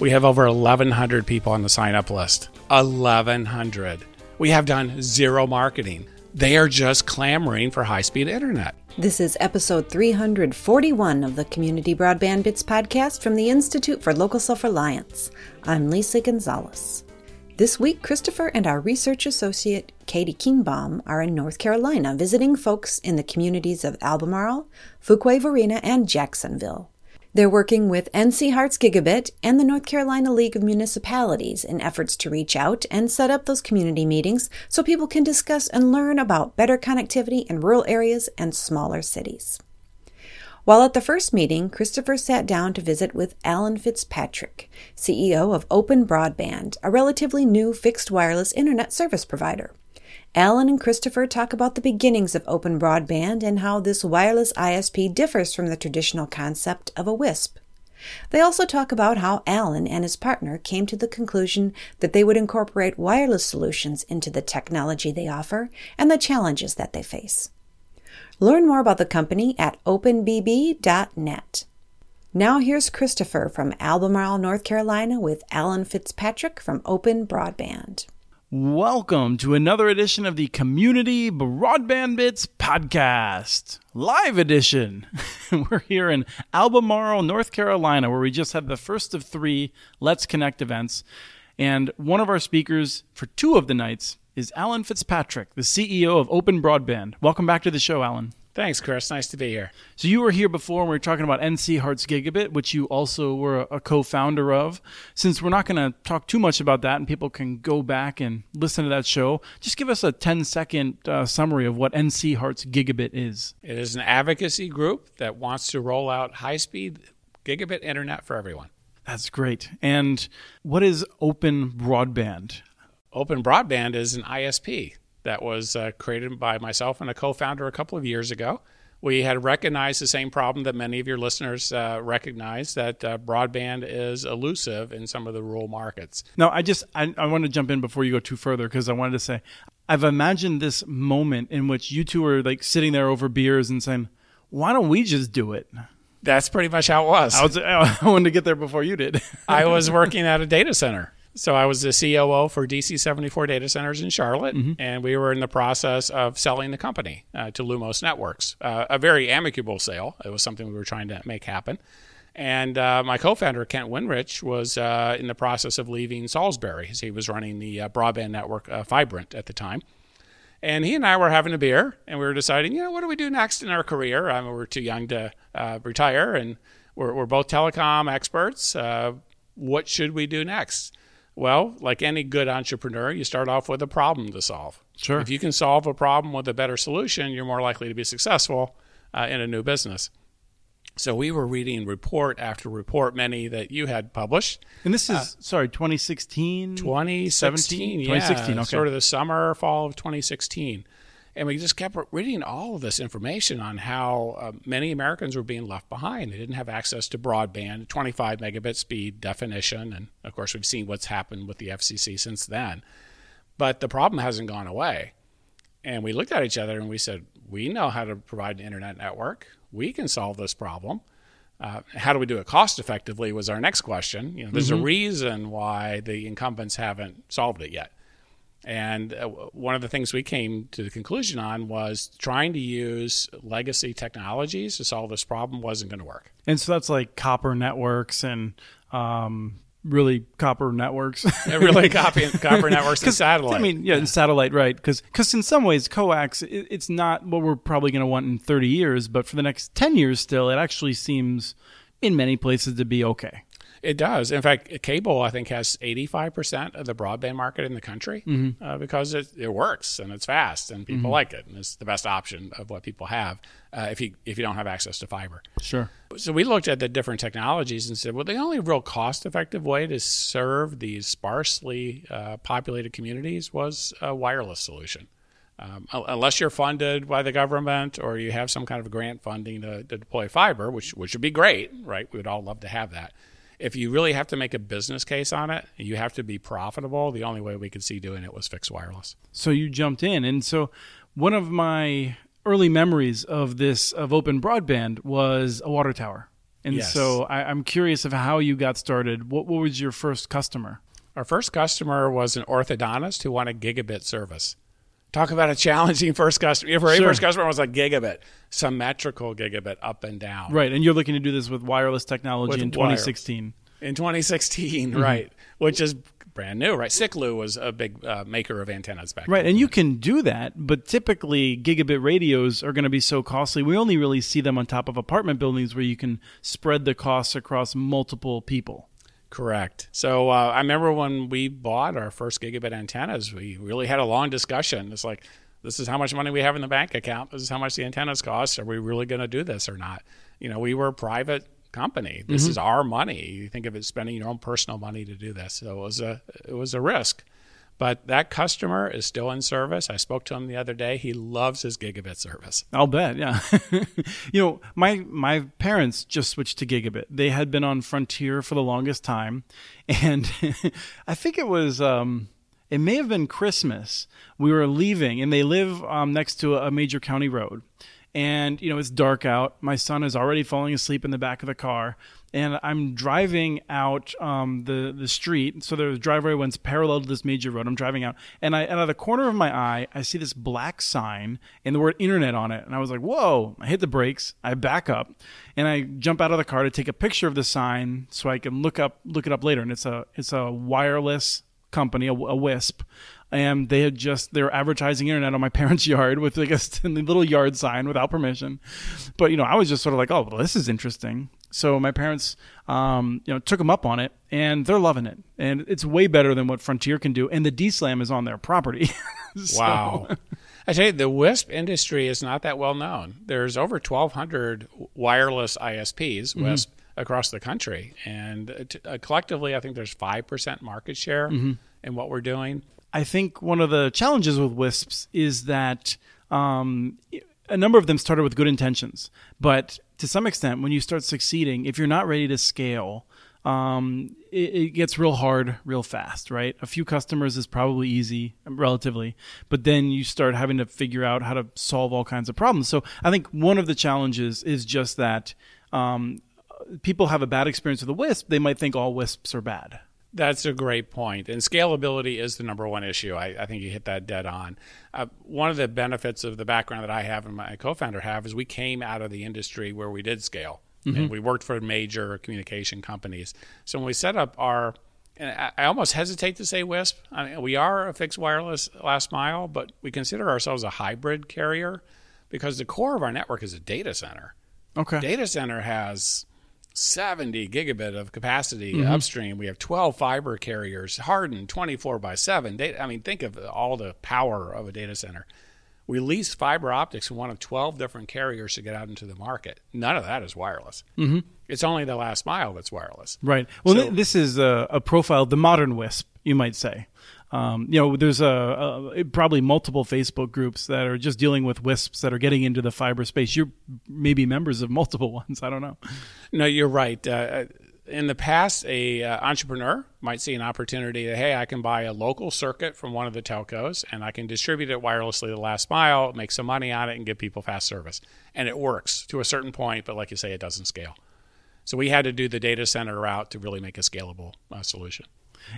We have over 1,100 people on the sign up list. 1,100. We have done zero marketing. They are just clamoring for high speed internet. This is episode 341 of the Community Broadband Bits podcast from the Institute for Local Self Reliance. I'm Lisa Gonzalez. This week, Christopher and our research associate, Katie Kienbaum, are in North Carolina visiting folks in the communities of Albemarle, Fuquay-Varina, and Jacksonville. They're working with NC Hearts Gigabit and the North Carolina League of Municipalities in efforts to reach out and set up those community meetings so people can discuss and learn about better connectivity in rural areas and smaller cities. While at the first meeting, Christopher sat down to visit with Alan Fitzpatrick, CEO of Open Broadband, a relatively new fixed wireless internet service provider. Alan and Christopher talk about the beginnings of open broadband and how this wireless ISP differs from the traditional concept of a WISP. They also talk about how Alan and his partner came to the conclusion that they would incorporate wireless solutions into the technology they offer and the challenges that they face. Learn more about the company at openbb.net. Now here's Christopher from Albemarle, North Carolina with Alan Fitzpatrick from Open Broadband. Welcome to another edition of the Community Broadband Bits podcast, live edition. We're here in Albemarle, North Carolina, where we just had the first of three Let's Connect events. And one of our speakers for two of the nights is Alan Fitzpatrick, the CEO of Open Broadband. Welcome back to the show, Alan. Thanks, Chris. Nice to be here. So you were here before, and we were talking about NC Hearts Gigabit, which you also were a co-founder of. Since we're not going to talk too much about that, and people can go back and listen to that show, just give us a 10-second uh, summary of what NC Hearts Gigabit is. It is an advocacy group that wants to roll out high-speed gigabit internet for everyone. That's great. And what is Open Broadband? Open Broadband is an ISP that was uh, created by myself and a co founder a couple of years ago. We had recognized the same problem that many of your listeners uh, recognize that uh, broadband is elusive in some of the rural markets. No, I just I, I want to jump in before you go too further because I wanted to say I've imagined this moment in which you two are like sitting there over beers and saying, "Why don't we just do it?" That's pretty much how it was. I was I wanted to get there before you did. I was working at a data center so I was the COO for DC 74 data centers in Charlotte, mm-hmm. and we were in the process of selling the company uh, to Lumos Networks. Uh, a very amicable sale. It was something we were trying to make happen. And uh, my co-founder Kent Winrich was uh, in the process of leaving Salisbury. He was running the uh, broadband network uh, Fibrant at the time. And he and I were having a beer, and we were deciding, you know, what do we do next in our career? I mean, we're too young to retire, and we're, we're both telecom experts. what should we do next? Well, like any good entrepreneur, you start off with a problem to solve. Sure. If you can solve a problem with a better solution, you're more likely to be successful uh, in a new business. So we were reading report after report, many that you had published. And this is, uh, sorry, 2016? 2017, yeah. 2016, okay. Sort of the summer, fall of 2016. And we just kept reading all of this information on how uh, many Americans were being left behind. They didn't have access to broadband, 25 megabit speed definition. And of course, we've seen what's happened with the FCC since then. But the problem hasn't gone away. And we looked at each other and we said, we know how to provide an internet network. We can solve this problem. Uh, how do we do it cost effectively was our next question. You know, there's mm-hmm. a reason why the incumbents haven't solved it yet. And uh, one of the things we came to the conclusion on was trying to use legacy technologies to solve this problem wasn't going to work. And so that's like copper networks and um, really copper networks. yeah, really copy, copper networks and satellite. I mean, yeah, yeah. satellite, right? Because in some ways, coax it, it's not what we're probably going to want in 30 years, but for the next 10 years still, it actually seems in many places to be okay. It does. In fact, cable I think has 85% of the broadband market in the country mm-hmm. uh, because it, it works and it's fast and people mm-hmm. like it and it's the best option of what people have uh, if you if you don't have access to fiber. Sure. So we looked at the different technologies and said, well, the only real cost-effective way to serve these sparsely uh, populated communities was a wireless solution. Um, unless you're funded by the government or you have some kind of grant funding to, to deploy fiber, which which would be great, right? We would all love to have that if you really have to make a business case on it, you have to be profitable. The only way we could see doing it was fixed wireless. So you jumped in, and so one of my early memories of this of open broadband was a water tower. And yes. so I, am curious of how you got started. What, what was your first customer? Our first customer was an orthodontist who wanted gigabit service. Talk about a challenging first customer. Your sure. first customer was a gigabit, symmetrical gigabit up and down. Right, and you're looking to do this with wireless technology with in 2016. Wireless. In 2016, mm-hmm. right, which is brand new, right? Siklu was a big uh, maker of antennas back right, then. and you can do that, but typically gigabit radios are going to be so costly. We only really see them on top of apartment buildings where you can spread the costs across multiple people. Correct. So uh, I remember when we bought our first gigabit antennas, we really had a long discussion. It's like, this is how much money we have in the bank account. This is how much the antennas cost. Are we really going to do this or not? You know, we were a private company. This mm-hmm. is our money. You think of it spending your own personal money to do this. So it was a it was a risk. But that customer is still in service. I spoke to him the other day. He loves his gigabit service. I'll bet, yeah. you know, my my parents just switched to gigabit. They had been on Frontier for the longest time, and I think it was um, it may have been Christmas. We were leaving, and they live um, next to a major county road and you know it's dark out. My son is already falling asleep in the back of the car, and I'm driving out um, the the street. So the driveway runs parallel to this major road. I'm driving out, and I out of the corner of my eye, I see this black sign and the word internet on it, and I was like, "Whoa!" I hit the brakes. I back up, and I jump out of the car to take a picture of the sign so I can look up look it up later. And it's a it's a wireless company, a, a WISP and they had just they were advertising internet on my parents' yard with like a little yard sign without permission. But you know, I was just sort of like, oh, well, this is interesting. So my parents, um, you know, took them up on it, and they're loving it, and it's way better than what Frontier can do. And the DSLAM is on their property. so. Wow. I tell you, the WISP industry is not that well known. There's over 1,200 wireless ISPs, mm-hmm. WISP, across the country, and uh, collectively, I think there's five percent market share mm-hmm. in what we're doing. I think one of the challenges with WISPs is that um, a number of them started with good intentions, but to some extent, when you start succeeding, if you're not ready to scale, um, it, it, gets real hard real fast, right? A few customers is probably easy, relatively, but then you start having to figure out how to solve all kinds of problems. So I think one of the challenges is just that um, people have a bad experience with a WISP. They might think all WISPs are bad, that's a great point. And scalability is the number one issue. I, I think you hit that dead on. Uh, one of the benefits of the background that I have and my co founder have is we came out of the industry where we did scale. Mm-hmm. And we worked for major communication companies. So when we set up our, I, I almost hesitate to say WISP. I mean, we are a fixed wireless last mile, but we consider ourselves a hybrid carrier because the core of our network is a data center. Okay. Data center has 70 gigabit of capacity mm-hmm. upstream. We have 12 fiber carriers, hardened 24 by 7. Data, I mean, think of all the power of a data center. We lease fiber optics from one of 12 different carriers to get out into the market. None of that is wireless. Mm-hmm. It's only the last mile that's wireless. Right. Well, so, this is a, a profile, the modern WISP, you might say. Um, you know, there's a, a, probably multiple Facebook groups that are just dealing with wisps that are getting into the fiber space. You're maybe members of multiple ones. I don't know. No, you're right. Uh, in the past, a uh, entrepreneur might see an opportunity that hey, I can buy a local circuit from one of the telcos and I can distribute it wirelessly the last mile, make some money on it, and give people fast service. And it works to a certain point, but like you say, it doesn't scale. So we had to do the data center route to really make a scalable uh, solution.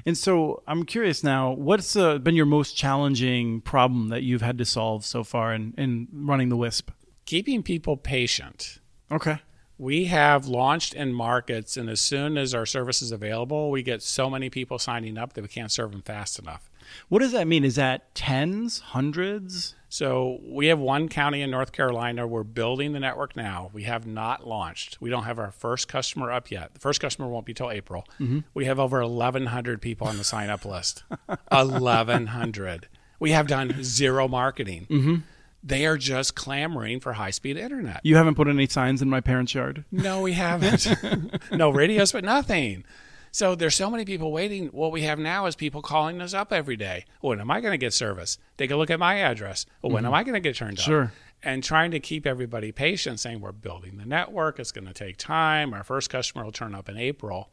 And so I'm curious now, what's uh, been your most challenging problem that you've had to solve so far in, in running the WISP? Keeping people patient. Okay. We have launched in markets, and as soon as our service is available, we get so many people signing up that we can't serve them fast enough. What does that mean? Is that tens, hundreds? So we have one county in North Carolina. We're building the network now. We have not launched. We don't have our first customer up yet. The first customer won't be till April. Mm-hmm. We have over 1,100 people on the sign up list. 1,100. We have done zero marketing. Mm-hmm. They are just clamoring for high speed internet. You haven't put any signs in my parents' yard? No, we haven't. no radios, but nothing. So there's so many people waiting. What we have now is people calling us up every day. When am I going to get service? Take a look at my address. When mm-hmm. am I going to get turned on? Sure. And trying to keep everybody patient, saying we're building the network. It's going to take time. Our first customer will turn up in April.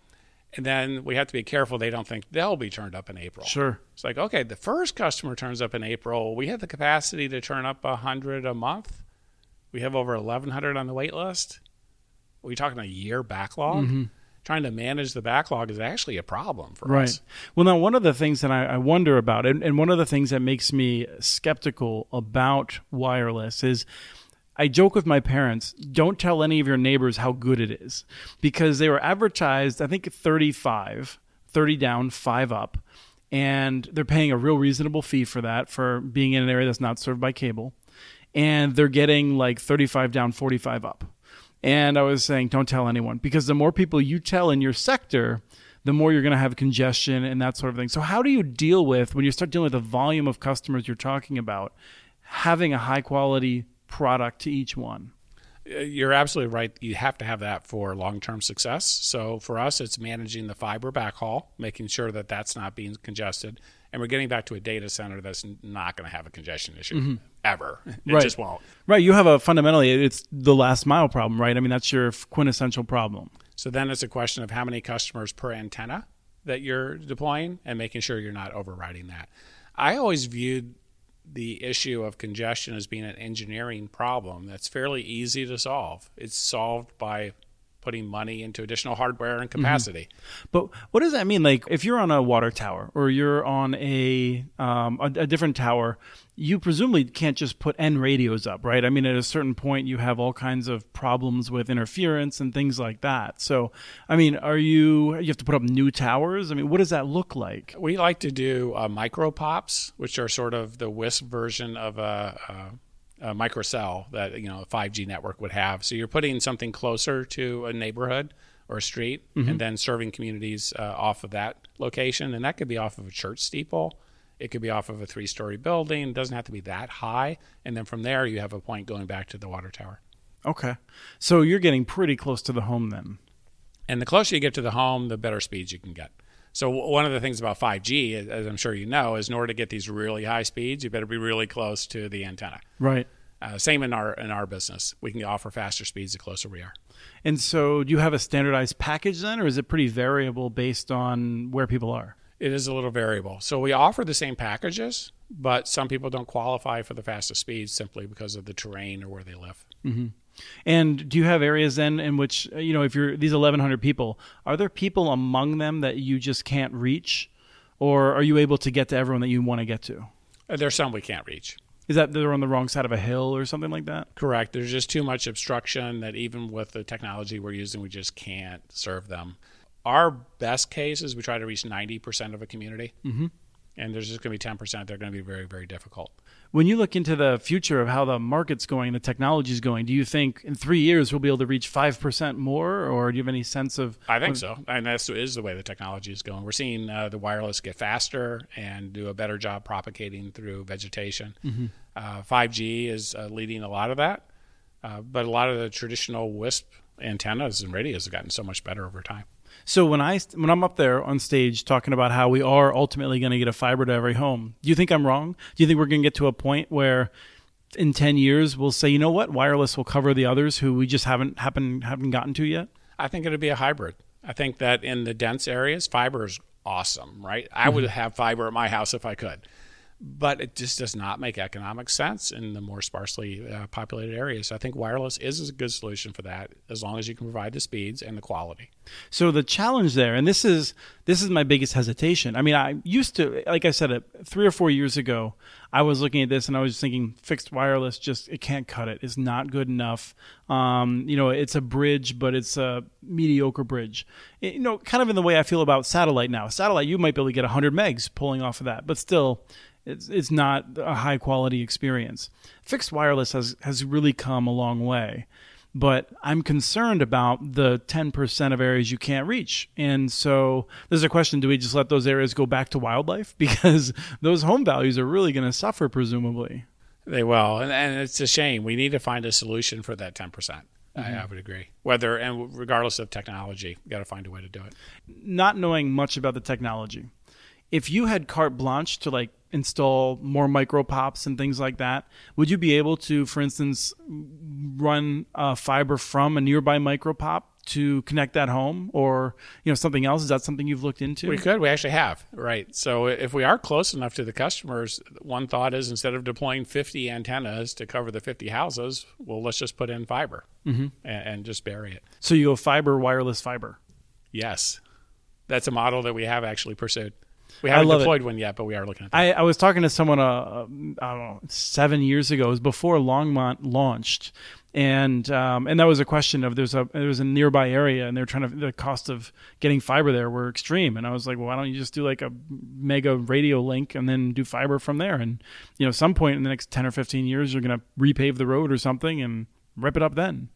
And then we have to be careful they don't think they'll be turned up in April. Sure. It's like, okay, the first customer turns up in April. We have the capacity to turn up 100 a month. We have over 1,100 on the wait list We're talking a year backlog. Mm-hmm. Trying to manage the backlog is actually a problem for right. us. Well, now, one of the things that I, I wonder about, and, and one of the things that makes me skeptical about wireless is I joke with my parents, don't tell any of your neighbors how good it is because they were advertised, I think 35, 30 down, 5 up, and they're paying a real reasonable fee for that for being in an area that's not served by cable. And they're getting like 35 down, 45 up. And I was saying, don't tell anyone because the more people you tell in your sector, the more you're going to have congestion and that sort of thing. So, how do you deal with when you start dealing with the volume of customers you're talking about, having a high quality product to each one? Uh, you're absolutely right. You have to have that for long term success. So, for us, it's managing the fiber backhaul, making sure that that's not being congested. And we're getting back to a data center that's not going to have a congestion issue. Mm-hmm ever. It right. just won't. Right. You have a fundamentally, it's the last mile problem, right? I mean, that's your quintessential problem. So then it's a question of how many customers per antenna that you're deploying and making sure you're not overriding that. I always viewed the issue of congestion as being an engineering problem that's fairly easy to solve. It's solved by putting money into additional hardware and mm-hmm. capacity. Mm-hmm. But what does that mean? Like if you're on a water tower or you're on a, um, a, a different tower, you presumably can't just put N radios up, right? I mean, at a certain point, you have all kinds of problems with interference and things like that. So, I mean, are you you have to put up new towers? I mean, what does that look like? We like to do uh, micro pops, which are sort of the WISP version of a, a, a microcell that you know a 5G network would have. So you're putting something closer to a neighborhood or a street, mm-hmm. and then serving communities uh, off of that location, and that could be off of a church steeple it could be off of a three story building. It doesn't have to be that high. And then from there, you have a point going back to the water tower. Okay. So you're getting pretty close to the home then. And the closer you get to the home, the better speeds you can get. So one of the things about 5G, as I'm sure you know, is in order to get these really high speeds, you better be really close to the antenna. Right. Uh, same in our in our business. We can offer faster speeds the closer we are. And so, do you have a standardized package then, or is it pretty variable based on where people are? it is a little variable. So we offer the same packages, but some people don't qualify for the fastest speeds simply because of the terrain or where they live. Mm-hmm. And do you have areas then in which you know if you're these 1,100 people, are there people among them that you just can't reach, or are you able to get to everyone that you want to get to? Uh, there's some we can't reach. Is that they're on the wrong side of a hill or something like that? Correct. There's just too much obstruction that even with the technology we're using, we just can't serve them our best case is we try to reach 90% of a community. Mm-hmm. And there's just going to be 10% they're going to be very, very difficult. When you look into the future of how the market's going, the technology is going, do you think in three years we'll be able to reach 5% more? Or do you have any sense of. I think so. And that is is the way the technology is going. We're seeing uh, the wireless get faster and do a better job propagating through vegetation. Mm-hmm. Uh, 5G is uh, leading a lot of that. Uh, but a lot of the traditional WISP antennas and radios have gotten so much better over time. So when I when I'm up there on stage talking about how we are ultimately going to get a fiber to every home, do you think I'm wrong? Do you think we're going to get to a point where in 10 years we'll say, "You know what? Wireless will cover the others who we just haven't happen haven't gotten to yet?" I think it'll be a hybrid. I think that in the dense areas, fiber is awesome, right? I mm-hmm. would have fiber at my house if I could but it just does not make economic sense in the more sparsely uh, populated areas. So I think wireless is a good solution for that, as long as you can provide the speeds and the quality. So the challenge there, and this is this is my biggest hesitation. I mean, I used to, like I said, three or four years ago, I was looking at this and I was thinking, fixed wireless just it can't cut it. It's not good enough. Um, you know, it's a bridge, but it's a mediocre bridge. It, you know, kind of in the way I feel about satellite now. Satellite, you might be able to get 100 megs pulling off of that, but still it's it's not a high quality experience. Fixed wireless has has really come a long way, but I'm concerned about the 10% of areas you can't reach. And so there's a question: Do we just let those areas go back to wildlife because those home values are really going to suffer, presumably? They will, and, and it's a shame. We need to find a solution for that 10%. Mm-hmm. I, I, would agree. Whether and regardless of technology, we got to find a way to do it. Not knowing much about the technology, if you had carte blanche to like install more micro pops and things like that, would you be able to, for instance, run uh, fiber from a nearby micro pop to connect that home or you know something else? Is that something you've looked into? We could. We actually have. Right. So if we are close enough to the customers, one thought is instead of deploying 50 antennas to cover the 50 houses, well, let's just put in fiber mm-hmm. and, and just bury it. So you go fiber, wireless fiber. Yes, that's a model that we have actually pursued. We haven't deployed it. one yet, but we are looking at that. I, I was talking to someone, uh, uh, I don't know, seven years ago. It was before Longmont launched, and um, and that was a question of there's a there was a nearby area, and they're trying to the cost of getting fiber there were extreme, and I was like, well, why don't you just do like a mega radio link and then do fiber from there, and you know, some point in the next ten or fifteen years, you're going to repave the road or something and rip it up then.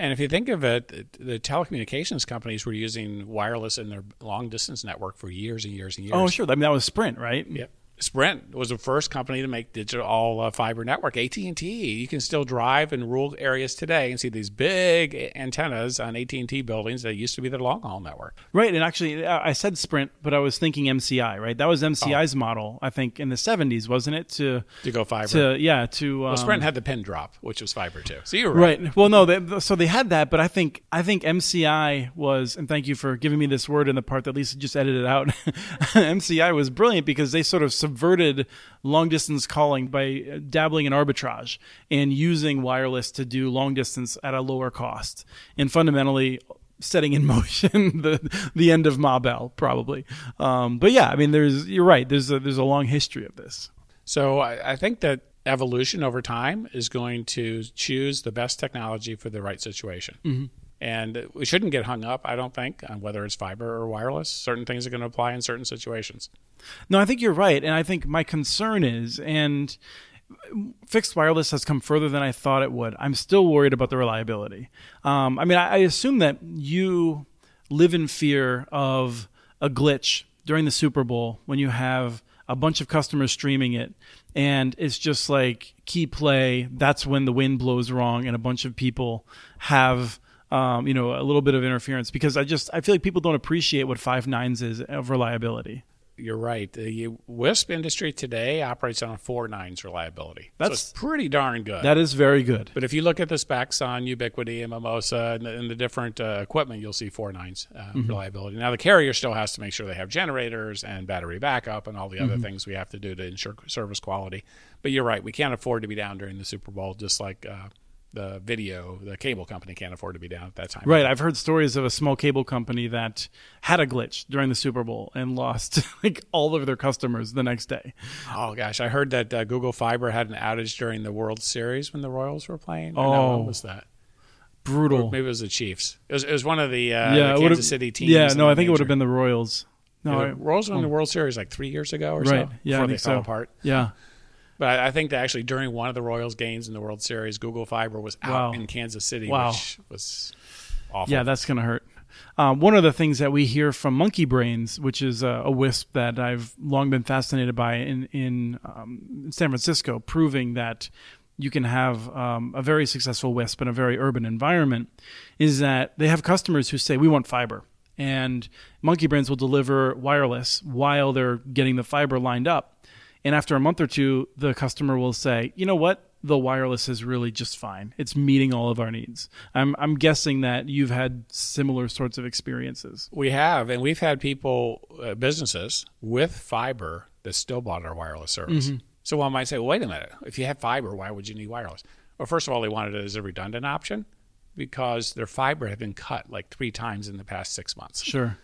And if you think of it, the telecommunications companies were using wireless in their long distance network for years and years and oh, years. Oh, sure. I mean, that was Sprint, right? Yeah. Sprint was the first company to make digital uh, fiber network. AT and T, you can still drive in rural areas today and see these big antennas on AT and T buildings that used to be their long haul network. Right, and actually, I said Sprint, but I was thinking MCI. Right, that was MCI's oh. model, I think, in the '70s, wasn't it? To to go fiber. To yeah, to um, well, Sprint had the pin drop, which was fiber too. So you were right. right. Well, no, they, so they had that, but I think I think MCI was, and thank you for giving me this word in the part that Lisa just edited out. MCI was brilliant because they sort of subverted long distance calling by dabbling in arbitrage and using wireless to do long distance at a lower cost and fundamentally setting in motion the the end of Ma Bell probably. Um, but yeah, I mean, there's you're right. There's a, there's a long history of this. So I, I think that evolution over time is going to choose the best technology for the right situation. Mm-hmm. And we shouldn't get hung up, I don't think, on whether it's fiber or wireless. Certain things are going to apply in certain situations. No, I think you're right. And I think my concern is, and fixed wireless has come further than I thought it would. I'm still worried about the reliability. Um, I mean, I, I assume that you live in fear of a glitch during the Super Bowl when you have a bunch of customers streaming it and it's just like key play that's when the wind blows wrong and a bunch of people have um, you know, a little bit of interference because I just I feel like people don't appreciate what five nines is of reliability. You're right. The WISP industry today operates on a four nines reliability. That's so pretty darn good. That is very good. But if you look at the specs on Ubiquiti and Mimosa and the, and the different uh, equipment, you'll see four nines uh, mm-hmm. reliability. Now the carrier still has to make sure they have generators and battery backup and all the other mm-hmm. things we have to do to ensure service quality. But you're right. We can't afford to be down during the Super Bowl, just like. Uh, the video, the cable company can't afford to be down at that time. Right. I've heard stories of a small cable company that had a glitch during the Super Bowl and lost like all of their customers the next day. Oh gosh, I heard that uh, Google Fiber had an outage during the World Series when the Royals were playing. Oh, what was that? Brutal. Or maybe it was the Chiefs. It was, it was one of the, uh, yeah, the Kansas City teams. Yeah, no, I think it would have been the Royals. No, yeah, the Royals won the World Series like three years ago or right. so. Yeah, before they fell so. apart. Yeah. But I think that actually during one of the Royals games in the World Series, Google Fiber was out wow. in Kansas City, wow. which was awful. Yeah, that's going to hurt. Um, one of the things that we hear from Monkey Brains, which is a, a wisp that I've long been fascinated by in in um, San Francisco, proving that you can have um, a very successful wisp in a very urban environment, is that they have customers who say we want fiber, and Monkey Brains will deliver wireless while they're getting the fiber lined up. And after a month or two, the customer will say, you know what? The wireless is really just fine. It's meeting all of our needs. I'm, I'm guessing that you've had similar sorts of experiences. We have, and we've had people, uh, businesses with fiber that still bought our wireless service. Mm-hmm. So one might say, well, wait a minute. If you have fiber, why would you need wireless? Well, first of all, they wanted it as a redundant option because their fiber had been cut like three times in the past six months. Sure.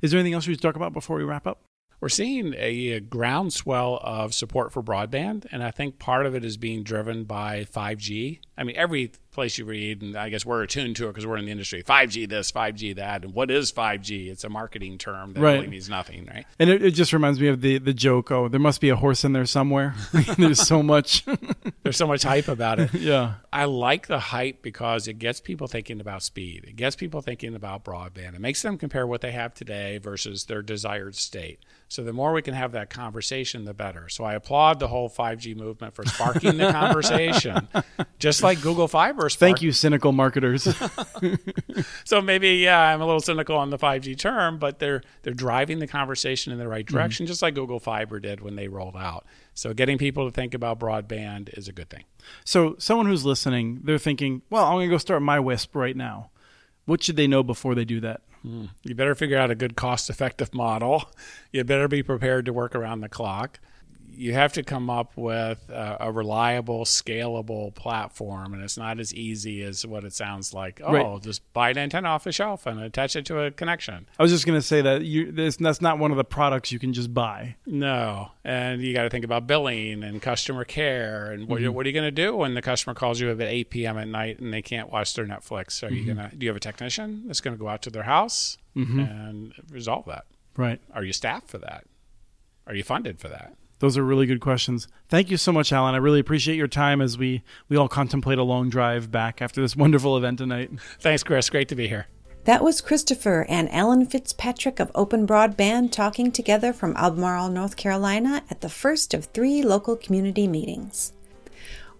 Is there anything else we should talk about before we wrap up? We're seeing a, a, groundswell of support for broadband, and I think part of it is being driven by 5G. I mean, every place you read, and I guess we're attuned to it because we're in the industry. 5G this, 5G that, and what is 5G? It's a marketing term that right. really means nothing, right? And it, it, just reminds me of the the joke. Oh, there must be a horse in there somewhere. There's so much. There's so much hype about it. yeah, I like the hype because it gets people thinking about speed. It gets people thinking about broadband. It makes them compare what they have today versus their desired state. So the more we can have that conversation, the better. So I applaud the whole 5G movement for sparking the conversation, just like Google Fiber Thank you, cynical marketers. so maybe yeah, I'm a little cynical on the 5G term, but they're they're driving the conversation in the right mm-hmm. direction, mm-hmm. just like Google Fiber did when they rolled out. So getting people to think about broadband is a good thing. So someone who's listening, they're thinking, well, I'm going to go start my WISP right now. What should they know before they do that? Mm. You better figure out a good cost effective model. You better be prepared to work around the clock you have to come up with a, a, reliable, scalable platform, and it's not as easy as what it sounds like. Oh, right. just buy an antenna off the shelf and attach it to a connection. I was just going to say that you, this, that's not one of the products you can just buy. No, and you got to think about billing and customer care, and what, mm-hmm. what are you going to do when the customer calls you at 8 p.m. at night and they can't watch their Netflix? Are mm-hmm. you going to? Do you have a technician that's going to go out to their house mm-hmm. and resolve that? Right. Are you staffed for that? Are you funded for that? Those are really good questions. Thank you so much, Alan. I really appreciate your time as we, we all contemplate a long drive back after this wonderful event tonight. Thanks, Chris. Great to be here. That was Christopher and Alan Fitzpatrick of Open Broadband talking together from Albemarle, North Carolina at the first of three local community meetings.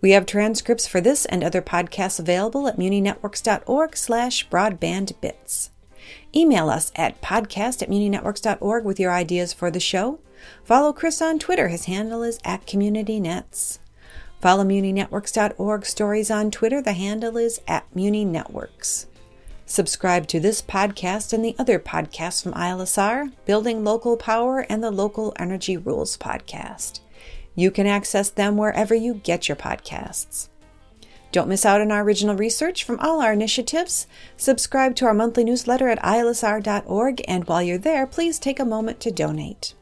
We have transcripts for this and other podcasts available at muninetworks.org slash broadbandbits. Email us at podcast at muninetworks.org with your ideas for the show Follow Chris on Twitter. His handle is at CommunityNets. Follow MuniNetworks.org stories on Twitter. The handle is at MuniNetworks. Subscribe to this podcast and the other podcasts from ILSR, Building Local Power, and the Local Energy Rules podcast. You can access them wherever you get your podcasts. Don't miss out on our original research from all our initiatives. Subscribe to our monthly newsletter at ilsr.org, and while you're there, please take a moment to donate.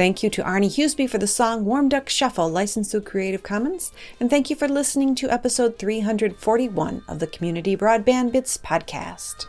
Thank you to Arne Huseby for the song Warm Duck Shuffle, licensed through Creative Commons. And thank you for listening to episode 341 of the Community Broadband Bits podcast.